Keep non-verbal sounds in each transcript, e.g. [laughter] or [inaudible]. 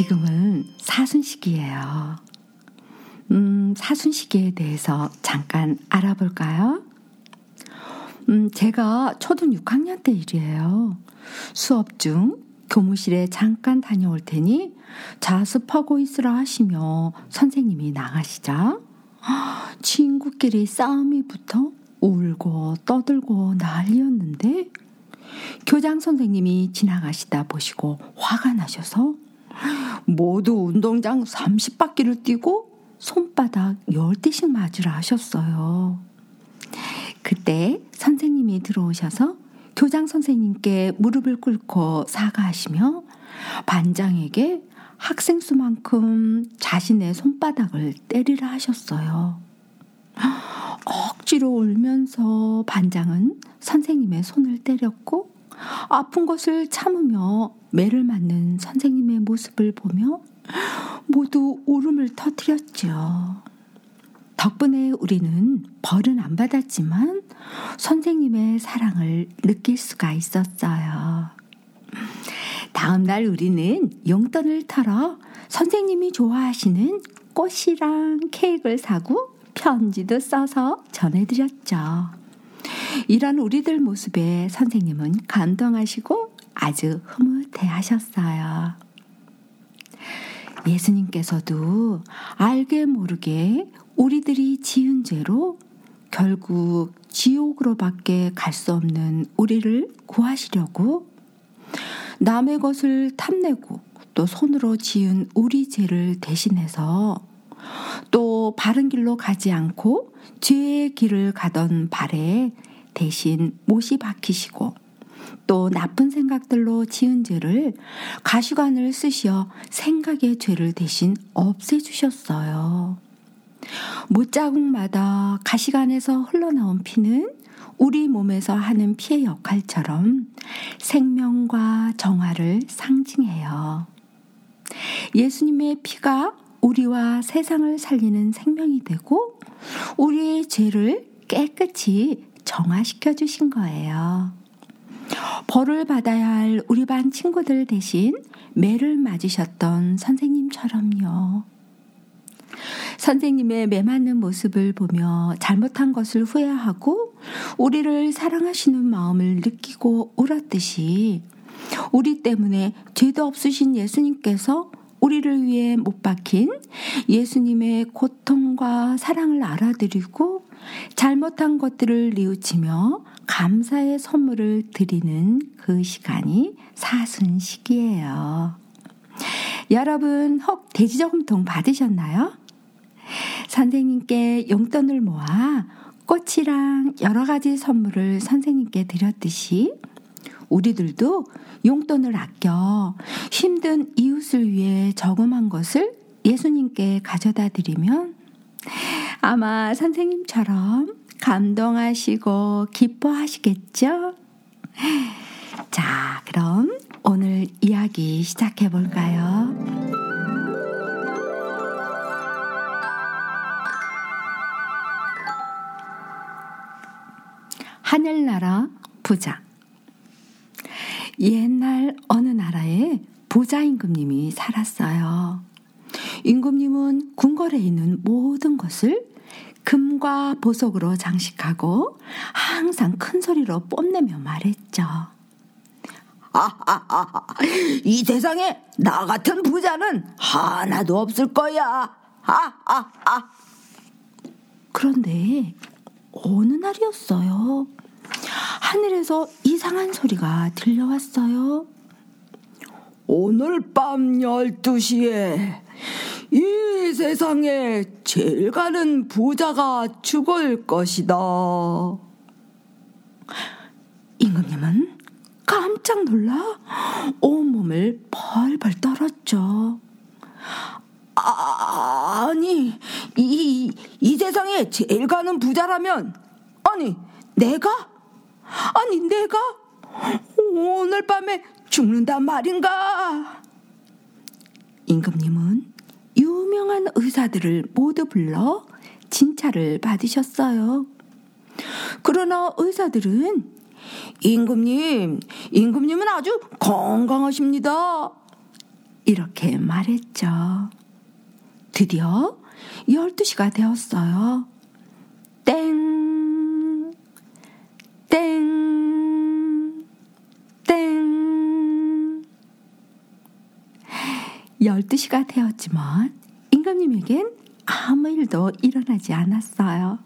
지금은 사순 시기예요. 음, 사순 시기에 대해서 잠깐 알아볼까요? 음, 제가 초등 6학년 때 일이에요. 수업 중 교무실에 잠깐 다녀올 테니 자습하고 있으라 하시며 선생님이 나가시자 [gasps] 친구끼리 싸움이 붙어 울고 떠들고 난리였는데 교장 선생님이 지나가시다 보시고 화가 나셔서 모두 운동장 30바퀴를 뛰고 손바닥 10대씩 맞으라 하셨어요. 그때 선생님이 들어오셔서 교장 선생님께 무릎을 꿇고 사과하시며 반장에게 학생 수만큼 자신의 손바닥을 때리라 하셨어요. 억지로 울면서 반장은 선생님의 손을 때렸고 아픈 것을 참으며 매를 맞는 선생님의 모습을 보며 모두 울음을 터뜨렸죠. 덕분에 우리는 벌은 안 받았지만 선생님의 사랑을 느낄 수가 있었어요. 다음 날 우리는 용돈을 털어 선생님이 좋아하시는 꽃이랑 케이크를 사고 편지도 써서 전해드렸죠. 이런 우리들 모습에 선생님은 감동하시고 아주 흐뭇해 하셨어요. 예수님께서도 알게 모르게 우리들이 지은 죄로 결국 지옥으로밖에 갈 수 없는 우리를 구하시려고 남의 것을 탐내고 또 손으로 지은 우리 죄를 대신해서 또 바른 길로 가지 않고 죄의 길을 가던 발에 대신 못이 박히시고 또 나쁜 생각들로 지은 죄를 가시관을 쓰시어 생각의 죄를 대신 없애주셨어요. 못자국마다 가시관에서 흘러나온 피는 우리 몸에서 하는 피의 역할처럼 생명과 정화를 상징해요. 예수님의 피가 우리와 세상을 살리는 생명이 되고 우리의 죄를 깨끗이 정화시켜 주신 거예요. 벌을 받아야 할 우리 반 친구들 대신 매를 맞으셨던 선생님처럼요. 선생님의 매 맞는 모습을 보며 잘못한 것을 후회하고 우리를 사랑하시는 마음을 느끼고 울었듯이 우리 때문에 죄도 없으신 예수님께서 우리를 위해 못 박힌 예수님의 고통과 사랑을 알아들이고 잘못한 것들을 뉘우치며 감사의 선물을 드리는 그 시간이 사순식이에요. 여러분 혹 돼지저금통 받으셨나요? 선생님께 용돈을 모아 꽃이랑 여러 가지 선물을 선생님께 드렸듯이 우리들도 용돈을 아껴 힘든 이웃을 위해 저금한 것을 예수님께 가져다 드리면 아마 선생님처럼 감동하시고 기뻐하시겠죠? 자, 그럼 오늘 이야기 시작해 볼까요? 하늘나라 부자 옛날 어느 나라에 부자 임금님이 살았어요. 임금님은 궁궐에 있는 모든 것을 금과 보석으로 장식하고 항상 큰 소리로 뽐내며 말했죠. 아하하하, 이 세상에 나 같은 부자는 하나도 없을 거야. 아하하. 그런데 어느 날이었어요. 하늘에서 이상한 소리가 들려왔어요. 오늘 밤 12시에 이 세상에 제일 가는 부자가 죽을 것이다. 임금님은 깜짝 놀라 온몸을 벌벌 떨었죠. 아, 아니, 이, 이 세상에 제일 가는 부자라면, 아니, 내가? 아니, 내가? 오늘 밤에 죽는단 말인가? 임금님은 유명한 의사들을 모두 불러 진찰을 받으셨어요. 그러나 의사들은 임금님, 임금님은 아주 건강하십니다. 이렇게 말했죠. 드디어 12시가 되었어요. 땡, 땡, 땡. 12시가 되었지만 임금님에겐 아무 일도 일어나지 않았어요.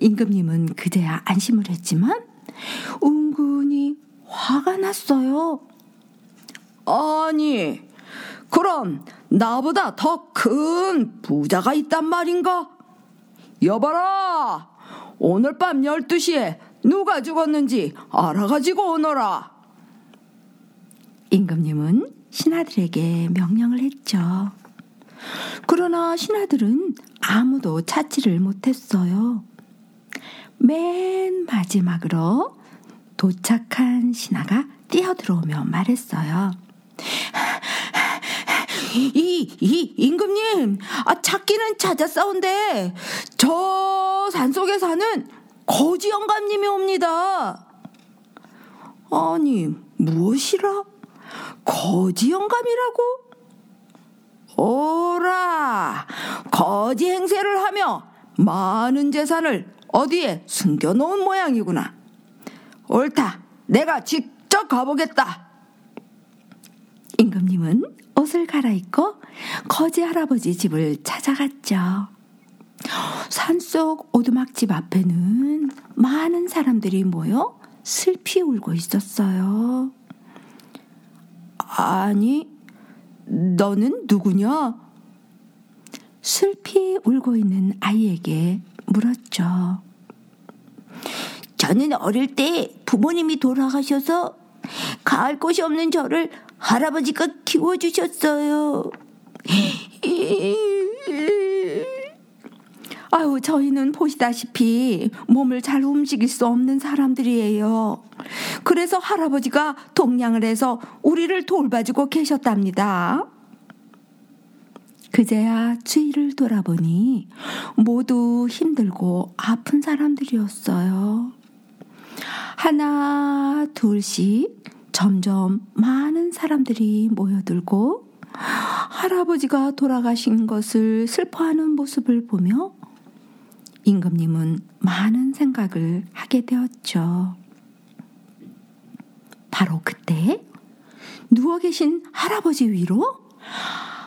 임금님은 그제야 안심을 했지만 은근히 화가 났어요. 아니, 그럼 나보다 더 큰 부자가 있단 말인가? 여봐라! 오늘 밤 12시에 누가 죽었는지 알아가지고 오너라. 임금님은 신하들에게 명령을 했죠. 그러나 신하들은 아무도 찾지를 못했어요. 맨 마지막으로 도착한 신하가 뛰어들어오며 말했어요. 이, 이, 임금님, 아, 찾기는 찾았사온데, 저 산속에 사는 거지 영감님이 옵니다. 아니, 무엇이라? 거지 영감이라고? 오라, 거지 행세를 하며 많은 재산을 어디에 숨겨놓은 모양이구나. 옳다, 내가 직접 가보겠다. 임금님은 옷을 갈아입고 거지 할아버지 집을 찾아갔죠. 산속 오두막집 앞에는 많은 사람들이 모여 슬피 울고 있었어요. 아니, 너는 누구냐? 슬피 울고 있는 아이에게 물었죠. 저는 어릴 때 부모님이 돌아가셔서 갈 곳이 없는 저를 할아버지가 키워주셨어요. 아유, 저희는 보시다시피 몸을 잘 움직일 수 없는 사람들이에요. 그래서 할아버지가 동냥을 해서 우리를 돌봐주고 계셨답니다. 그제야 주위를 돌아보니 모두 힘들고 아픈 사람들이었어요. 하나, 둘씩 점점 많은 사람들이 모여들고 할아버지가 돌아가신 것을 슬퍼하는 모습을 보며 임금님은 많은 생각을 하게 되었죠. 바로 그때 누워 계신 할아버지 위로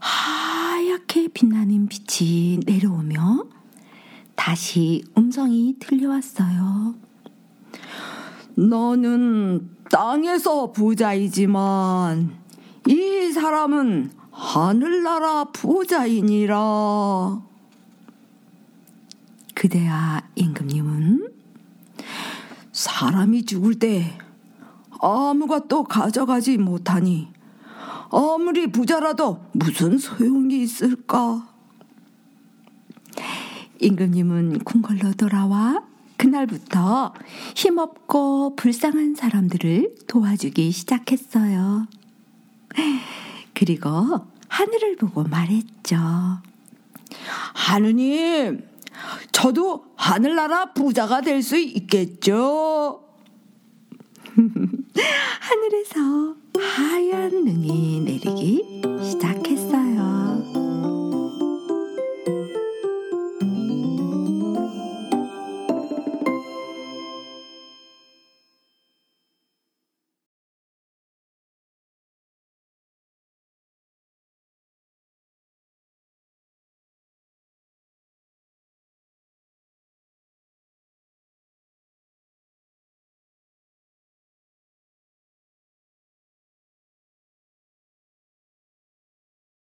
하얗게 빛나는 빛이 내려오며 다시 음성이 들려왔어요. 너는 땅에서 부자이지만 이 사람은 하늘나라 부자이니라. 그대야 임금님은 사람이 죽을 때 아무것도 가져가지 못하니 아무리 부자라도 무슨 소용이 있을까? 임금님은 궁궐로 돌아와 그날부터 힘없고 불쌍한 사람들을 도와주기 시작했어요. 그리고 하늘을 보고 말했죠. 하느님, 저도 하늘나라 부자가 될 수 있겠죠? [laughs] 하늘에서 하얀 눈이 내리기